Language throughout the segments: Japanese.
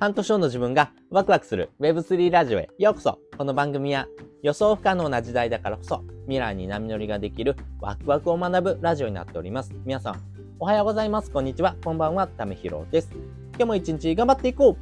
半年後の自分がワクワクする Web3 ラジオへようこそこの番組は予想不可能な時代だからこそ未来に波乗りができるワクワクを学ぶラジオになっております。皆さん、おはようございます。こんにちは。こんばんは。ためひろです。今日も一日頑張っていこ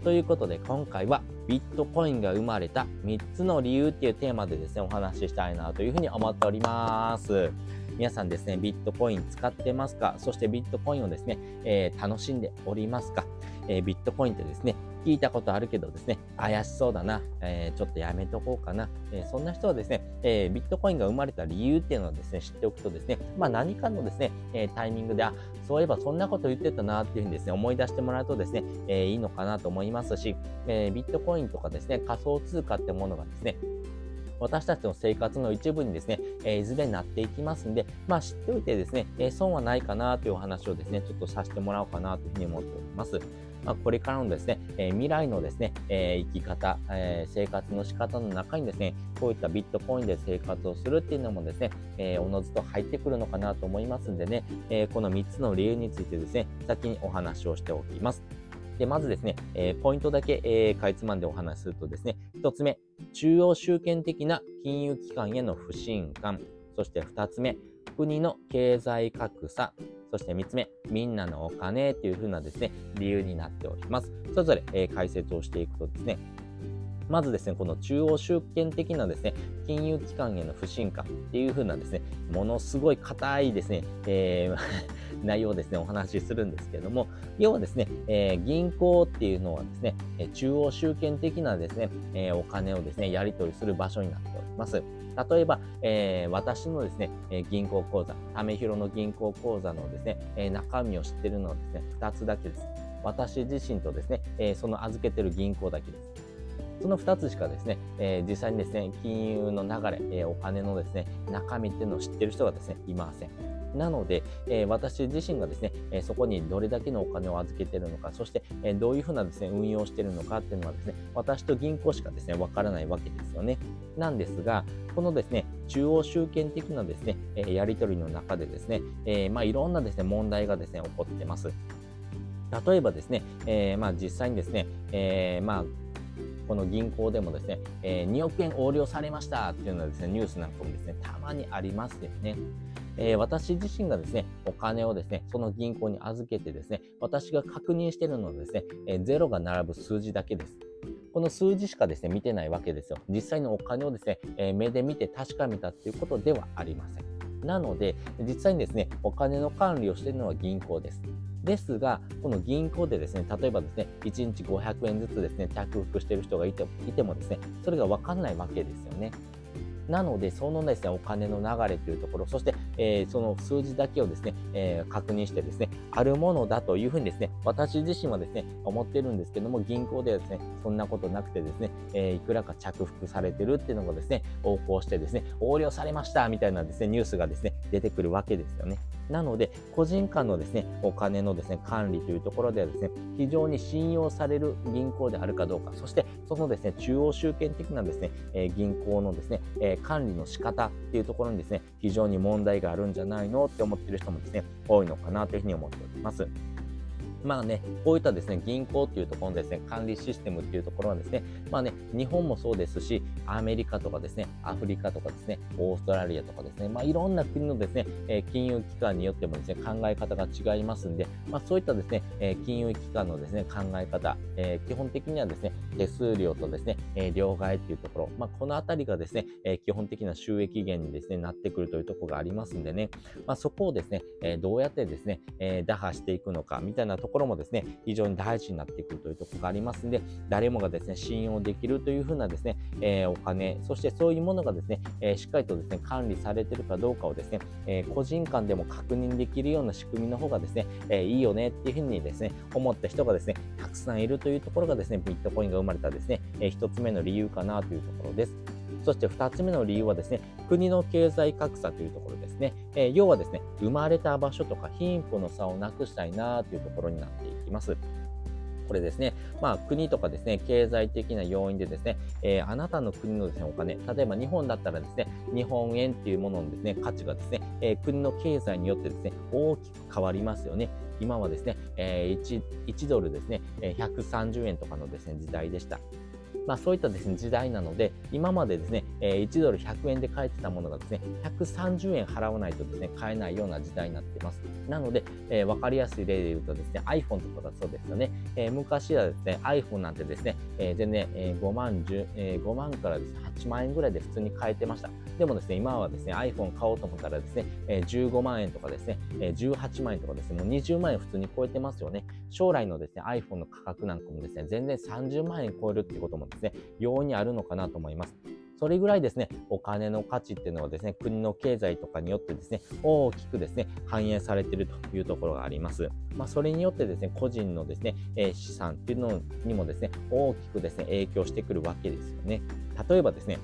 うということで今回はビットコインが生まれた3つの理由っていうテーマでですね、お話ししたいなというふうに思っております。皆さんですね、ビットコイン使ってますか？そしてビットコインをですね、えー、楽しんでおりますか？えー、ビットコインってですね、聞いたことあるけどですね、怪しそうだな、えー、ちょっとやめとこうかな、えー、そんな人はですね、えビットコインが生まれた理由っていうのをですね、知っておくとですね、まあ何かのですね、えタイミングで、あ、そういえばそんなこと言ってたなっていうふうにですね、思い出してもらうとですね、えいいのかなと思いますし、えビットコインとかですね、仮想通貨ってものがですね、私たちの生活の一部にですね、え、いずれなっていきますんで、まあ知っておいてですね、え、損はないかなというお話をですね、ちょっとさせてもらおうかなというふうに思っております。まあ、これからのですね、え、未来のですね、え生き方、え生活の仕方の中にですね、こういったビットコインで生活をするっていうのもですね、えおのずと入ってくるのかなと思いますんでね、えこの3つの理由についてですね、先にお話をしておきます。で、まずですね、えー、ポイントだけ、えー、かいつまんでお話しするとですね、一つ目、中央集権的な金融機関への不信感。そして2つ目、国の経済格差。そして3つ目、みんなのお金というふうなですね、理由になっております。それぞれ、えー、解説をしていくとですね、まずですね、この中央集権的なですね、金融機関への不信感っていう風なですね、ものすごい硬いですね、えー、内容をですね、お話しするんですけれども、要はですね、えー、銀行っていうのはですね、中央集権的なですね、えー、お金をですね、やり取りする場所になっております。例えば、えー、私のですね、え銀行口座、ためひろの銀行口座のですね、え中身を知ってるのはですね、2つだけです。私自身とですね、えその預けてる銀行だけです。その2つしかですね、えー、実際にですね、金融の流れ、えー、お金のですね、中身っていうのを知ってる人がですね、いません。なので、えー、私自身がですね、えそこにどれだけのお金を預けてるのか、そして、えどういうふうなですね、運用してるのかっていうのはですね、私と銀行しかですね、わからないわけですよね。なんですが、このですね、中央集権的なですね、えやり取りの中でですね、えまあ、いろんなですね、問題がですね、起こってます。例えばですね、えー、まあ実際にですね、えー、まあこの銀行でもですね、えー、2億円横領されましたっていうのはですね、ニュースなんかもですね、たまにありますよね。えー、私自身がですね、お金をですね、その銀行に預けてですね、私が確認しているのはですね、えー、ゼロが並ぶ数字だけです。この数字しかですね、見てないわけですよ。実際のお金をですね、えー、目で見て確かめたっていうことではありません。なので、実際にですね、お金の管理をしているのは銀行です。ですが、この銀行でですね、例えばですね、1日500円ずつですね、着服している人がいていてもですね、それがわかんないわけですよね。なので、そのですね、お金の流れというところ、そして、えー、その数字だけをですね、えー、確認してですね、あるものだというふうにですね、私自身はですね、思ってるんですけども、銀行ではですね、そんなことなくてですね、えー、いくらか着服されてるっていうのがですね、横行してですね、横領されましたみたいなですね、ニュースがですね、出てくるわけですよね。なので、個人間のですね、お金のですね、管理というところではですね、非常に信用される銀行であるかどうか、そしてそのですね、中央集権的なですね、え銀行のですね、え管理の仕方っていうところにですね、非常に問題があるんじゃないのって思っている人もですね、多いのかなというふうに思っております。まあね、こういったですね、銀行っていうところのですね、管理システムっていうところはですね、まあね、日本もそうですし、アメリカとかですね、アフリカとかですね、オーストラリアとかですね、まあいろんな国のですね、え、金融機関によってもですね、考え方が違いますんで、まあそういったですね、え、金融機関のですね、考え方、えー、基本的にはですね、手数料とですね、え両替っていうところ、まあこのあたりがですね、え基本的な収益源にですね、なってくるというところがありますんでね、まあそこをですね、えどうやってですね、え打破していくのかみたいなところころもですね、非常に大事になってくるというところがありますんで、誰もがですね、信用できるというふうなですね、えー、お金、そしてそういうものがですね、えー、しっかりとですね、管理されてるかどうかをですね、えー、個人間でも確認できるような仕組みの方がですね、えいいよねっていうふうにですね、思った人がですね、たくさんいるというところがですね、ビットコインが生まれたですね、えー、つ目の理由かなというところです。そして2つ目の理由はですね、国の経済格差というところですね。えー、要はですね、生まれた場所とか貧富の差をなくしたいなというところになっていきます。これですね、まあ国とかですね、経済的な要因でですね、えー、あなたの国のですね、お金、例えば日本だったらですね、日本円っていうもののですね、価値がですね、えー、国の経済によってですね、大きく変わりますよね。今はですね、えー、1, 1ドルですね、130円とかのですね、時代でした。まあ、そういったですね、時代なので、今までですね、え1ドル100円で買えてたものがですね、130円払わないとですね、買えないような時代になっています。なので、えー、分かりやすい例で言うとですね、iPhone とかだそうですよね。えー、昔はですね、iPhone なんてですね、えー、全然、えー、5万、10、えー、5万からですね、8万円ぐらいで普通に買えてました。でもですね、今はですね、iPhone 買おうと思ったらですね、えー、15万円とかですね、えー、18万円とかですね、もう20万円普通に超えてますよね。将来のですね、iPhone の価格なんかもですね、全然30万円超えるっていうこともですね、容易にあるのかなと思います。それぐらいですね、お金の価値っていうのはですね、国の経済とかによってですね、大きくですね、反映されているというところがあります。まあ、それによってですね、個人のですね、え、資産っていうのにもですね、大きくですね、影響してくるわけですよね。例えばですね、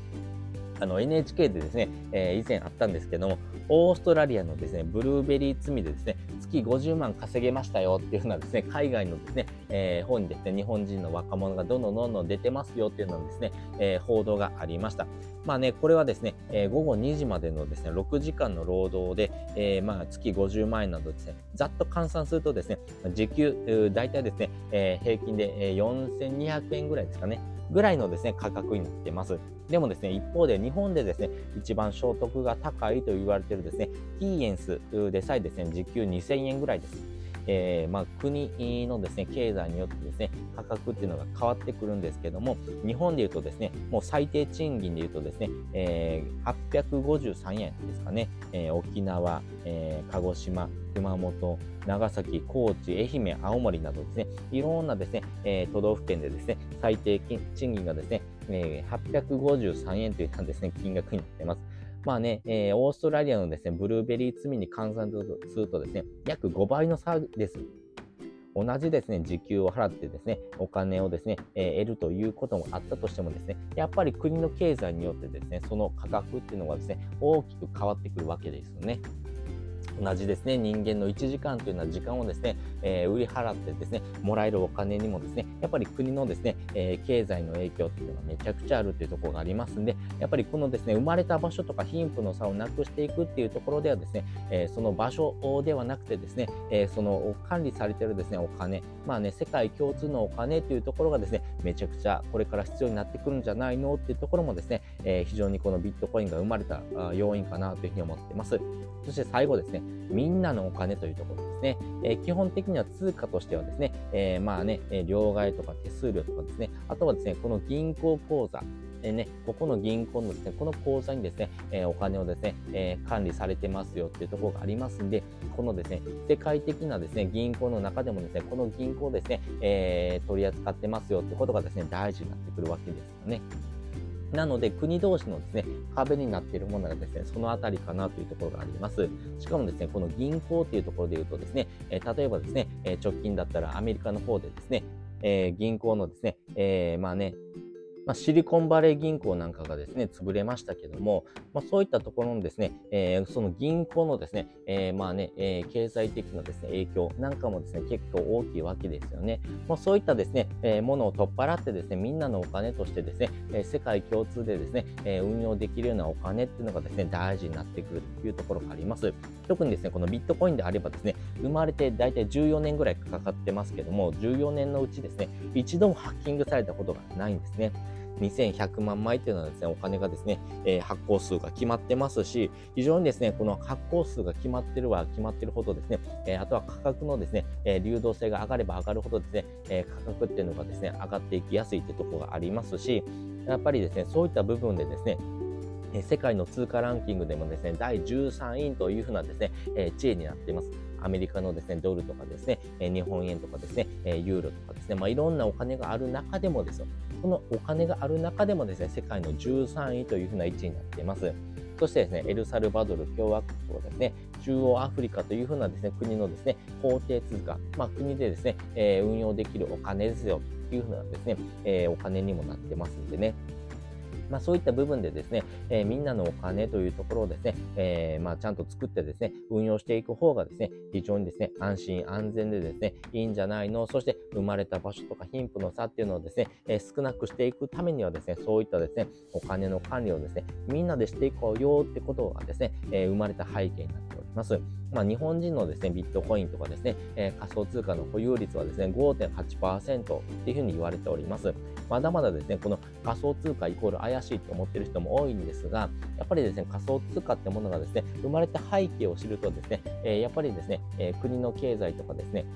あの NHK でですね、えー、以前あったんですけども、オーストラリアのですね、ブルーベリー罪でですね、月50万稼げましたよっていうようなですね、海外のですね、えー、方にですね、日本人の若者がどんどんどんどん出てますよっていうのですね、えー、報道がありました。まあね、これはですね、えー、午後2時までのですね、6時間の労働で、えー、まあ月50万円などですね、ざっと換算するとですね、時給、大体ですね、えー、平均で4200円ぐらいですかね、ぐらいのですね、価格になっています。でもですね、一方で日本でですね、一番所得が高いと言われているですね、キーエンスでさえですね、時給2000円ぐらいです。えー、まあ、国のですね、経済によってですね、価格っていうのが変わってくるんですけども、日本で言うとですね、もう最低賃金で言うとですね、えー、853円ですかね、えー、沖縄、え鹿児島、熊本、長崎、高知、愛媛、青森などですね、いろんなですね、え都道府県でですね、最低賃金がですね、え853円といったですね、金額になっています。まあね、えー、オーストラリアのですね、ブルーベリー罪に換算するとですね、約5倍の差です。同じですね、時給を払ってですね、お金をですね、えー、得るということもあったとしてもですね、やっぱり国の経済によってですね、その価格っていうのがですね、大きく変わってくるわけですよね。同じですね、人間の1時間というのは時間をですね、えー、売り払ってですね、もらえるお金にもですね、やっぱり国のですね、えー、経済の影響っていうのがめちゃくちゃあるというところがありますんで、やっぱりこのですね、生まれた場所とか貧富の差をなくしていくっていうところではですね、えー、その場所ではなくてですね、えその管理されてるですね、お金、まあね、世界共通のお金というところがですね、めちゃくちゃこれから必要になってくるんじゃないのっていうところもですね、え非常にこのビットコインが生まれた要因かなというふうに思ってます。そして最後ですね、みんなのお金というところね。えー、基本的には通貨としてはですね、えー、まあね、両替とか手数料とかですね、あとはですね、この銀行口座、え、ね、ここの銀行のですね、この口座にですね、えー、お金をですね、えー、管理されてますよっていうところがありますんで、このですね、世界的なですね、銀行の中でもですね、この銀行ですね、えー、取り扱ってますよってことがですね、大事になってくるわけですよね。なので、国同士のですね、壁になっているものがですね、そのあたりかなというところがあります。しかもですね、この銀行っていうところで言うとですね、え、例えばですね、え、直近だったらアメリカの方でですね、え、銀行のですね、えまあね、まあ、シリコンバレー銀行なんかがですね、潰れましたけども、まあ、そういったところのですね、えー、その銀行のですね、えー、まあね、えー、経済的なですね、影響なんかもですね、結構大きいわけですよね。まあ、そういったですね、えー、ものを取っ払ってですね、みんなのお金としてですね、えー、世界共通でですね、えー、運用できるようなお金っていうのがですね、大事になってくるというところがあります。特にですね、このビットコインであればですね、生まれて大体14年ぐらいかかってますけども、14年のうちですね、一度もハッキングされたことがないんですね。2100万枚っていうのはですね、お金がですね、えー、発行数が決まってますし、非常にですね、この発行数が決まってるは決まってるほどですね、えー、あとは価格のですね、えー、流動性が上がれば上がるほどですね、え価格っていうのがですね、上がっていきやすいってところがありますし、やっぱりですね、そういった部分でですね、世界の通貨ランキングでもですね、第13位というふうなですね、え地位になっています。アメリカのですね、ドルとかですね、え日本円とかですね、えユーロとかですね、まあ、いろんなお金がある中でもですよ、このお金がある中でもですね、世界の13位というふうな位置になっています。そしてですね、エルサルバドル共和国とですね、中央アフリカというふうなですね、国のですね、法定通貨、まあ、国でですね、えー、運用できるお金ですよというふうなですね、えー、お金にもなってますんでね。まあ、そういった部分でですね、えー、みんなのお金というところをですね、えー、まあ、ちゃんと作ってですね、運用していく方がですね、非常にですね、安心安全でですね、いいんじゃないの、そして生まれた場所とか貧富の差っていうのをですね、えー、少なくしていくためにはですね、そういったですね、お金の管理をですね、みんなでしていこうよってことがですね、え生まれた背景になっております。まあ、日本人のですね、ビットコインとかですね、え、仮想通貨の保有率はですね、5.8%っていうふうに言われております。まだまだですね、この仮想通貨イコール怪しいと思ってる人も多いんですが、やっぱりですね、仮想通貨ってものがですね、生まれた背景を知るとですね、えー、やっぱりですね、えー、国の経済とかですね、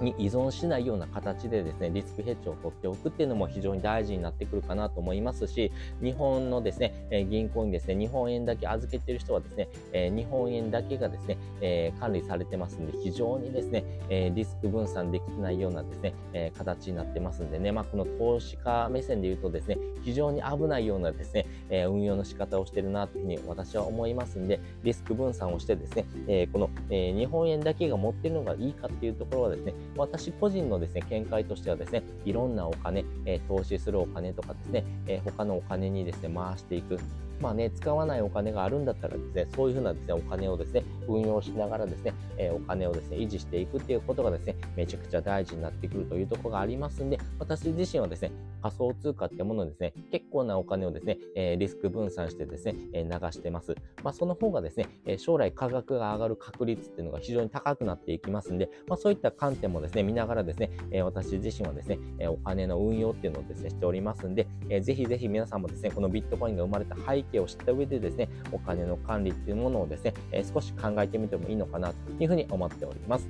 に依存しないような形でですね、リスクヘッジを取っておくっていうのも非常に大事になってくるかなと思いますし、日本のですね、え銀行にですね、日本円だけ預けてる人はですね、え日本円だけがですね、え管理されてますんで、非常にですね、えリスク分散できてないようなですね、え形になってますんでね、まあ、この投資家目線で言うとですね、非常に危ないようなですね、え運用の仕方をしてるなというふうに私は思いますんで、リスク分散をしてですね、えこの、え日本円だけが持ってるのがいいかっていうところはですね、私個人のですね、見解としてはですね、いろんなお金、えー、投資するお金とかですね、えー、他のお金にですね、回していく。まあね、使わないお金があるんだったらですね、そういうふうなですね、お金をですね、運用しながらですね、え、お金をですね、維持していくっていうことがですね、めちゃくちゃ大事になってくるというところがありますんで、私自身はですね、仮想通貨ってものですね、結構なお金をですね、え、リスク分散してですね、え、流してます。まあ、その方がですね、え将来価格が上がる確率っていうのが非常に高くなっていきますんで、まあ、そういった観点もですね、見ながらですね、え私自身はですね、えお金の運用っていうのをですね、しておりますんで、えー、ぜひぜひ皆さんもですね、このビットコインが生まれた背計を知った上でですね、ですね、お金の管理っていうものをですね、え少し考えてみてもいいのかなというふうに思っております。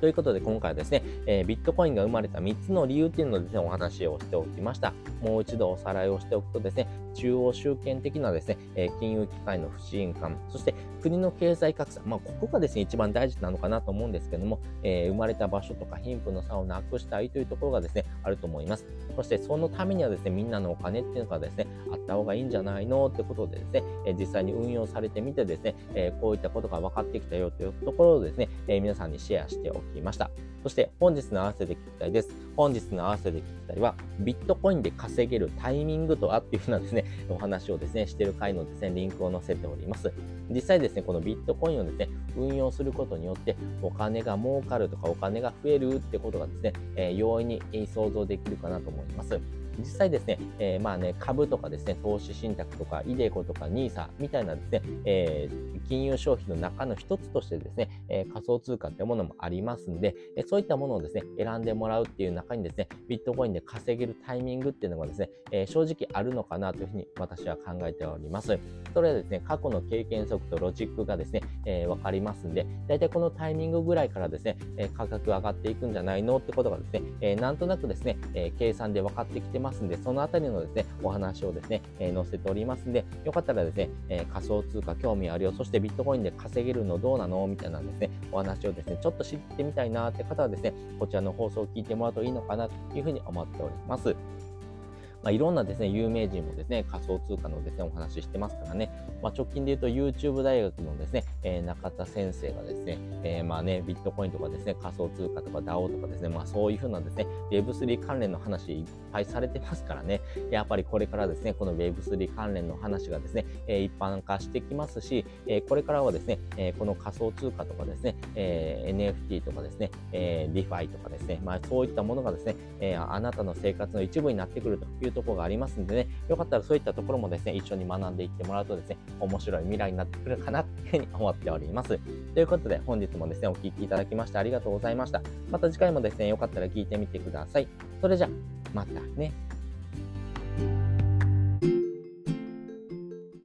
ということで今回はですね、えー、ビットコインが生まれた3つの理由っていうのをですね、お話をしておきました。もう一度おさらいをしておくとですね、中央集権的なですね、え、金融機関の不信感、そして国の経済格差、まあ、ここがですね、一番大事なのかなと思うんですけども、えー、生まれた場所とか貧富の差をなくしたいというところがですね、あると思います。そしてそのためにはですね、みんなのお金っていうのがですね、あった方がいいんじゃないのってことでですね、え実際に運用されてみてですね、えこういったことが分かってきたよというところをですね、え皆さんにシェアしておきました。そして本日の合わせて聞きたいです。本日の合わせて聞きたいは、ビットコインで稼げるタイミングとはっていうふうなですね、お話をですね、している回のですね、リンクを載せております。実際ですね、このビットコインをですね、運用することによって、お金が儲かるとかお金が増えるってことがですね、えー、容易に想像できるかなと思います。実際ですね、えー、まあね、株とかですね、投資信託とか、イデコとか NISA みたいなですね、えー、金融商品の中の一つとしてですね、えー、仮想通貨ってものもありますんで、えそういったものをですね、選んでもらうっていう中にですね、ビットコインで稼げるタイミングっていうのがですね、え正直あるのかなというふうに私は考えております。それはですね、過去の経験則とロジックがですね、えわかりますんで、大体このタイミングぐらいからですね、え価格上がっていくんじゃないのってことがですね、えなんとなくですね、え計算で分かってきてますますんで、そのあたりのですね、お話をですね、え載せておりますんで、よかったらですね、え仮想通貨興味あるよ、そしてビットコインで稼げるのどうなの？みたいなですね、お話をですね、ちょっと知ってみたいなって方はですね、こちらの放送を聞いてもらうといいのかなというふうに思っております。まあ、いろんなですね、有名人もですね、仮想通貨のですね、お話ししてますからね、まあ、直近で言うと YouTube 大学のですね、えー、中田先生がですね、えー、まあね、ビットコインとかですね、仮想通貨とか DAO とかですね、まあそういうふうなですね、Web3 関連の話いっぱいされてますからね、やっぱりこれからですね、この Web3 関連の話がですね、えー、一般化してきますし、えー、これからはですね、えー、この仮想通貨とかですね、えー、NFT とかですね、えー、DeFi とかですね、まあそういったものがですね、えー、あなたの生活の一部になってくるというところがありますんでね、よかったらそういったところもですね、一緒に学んでいってもらうとですね、面白い未来になってくるかなっていうふうに思っております。ということで、本日もですね、お聴きいただきましてありがとうございました。また次回もですね、よかったら聞いてみてください。それじゃ、またね。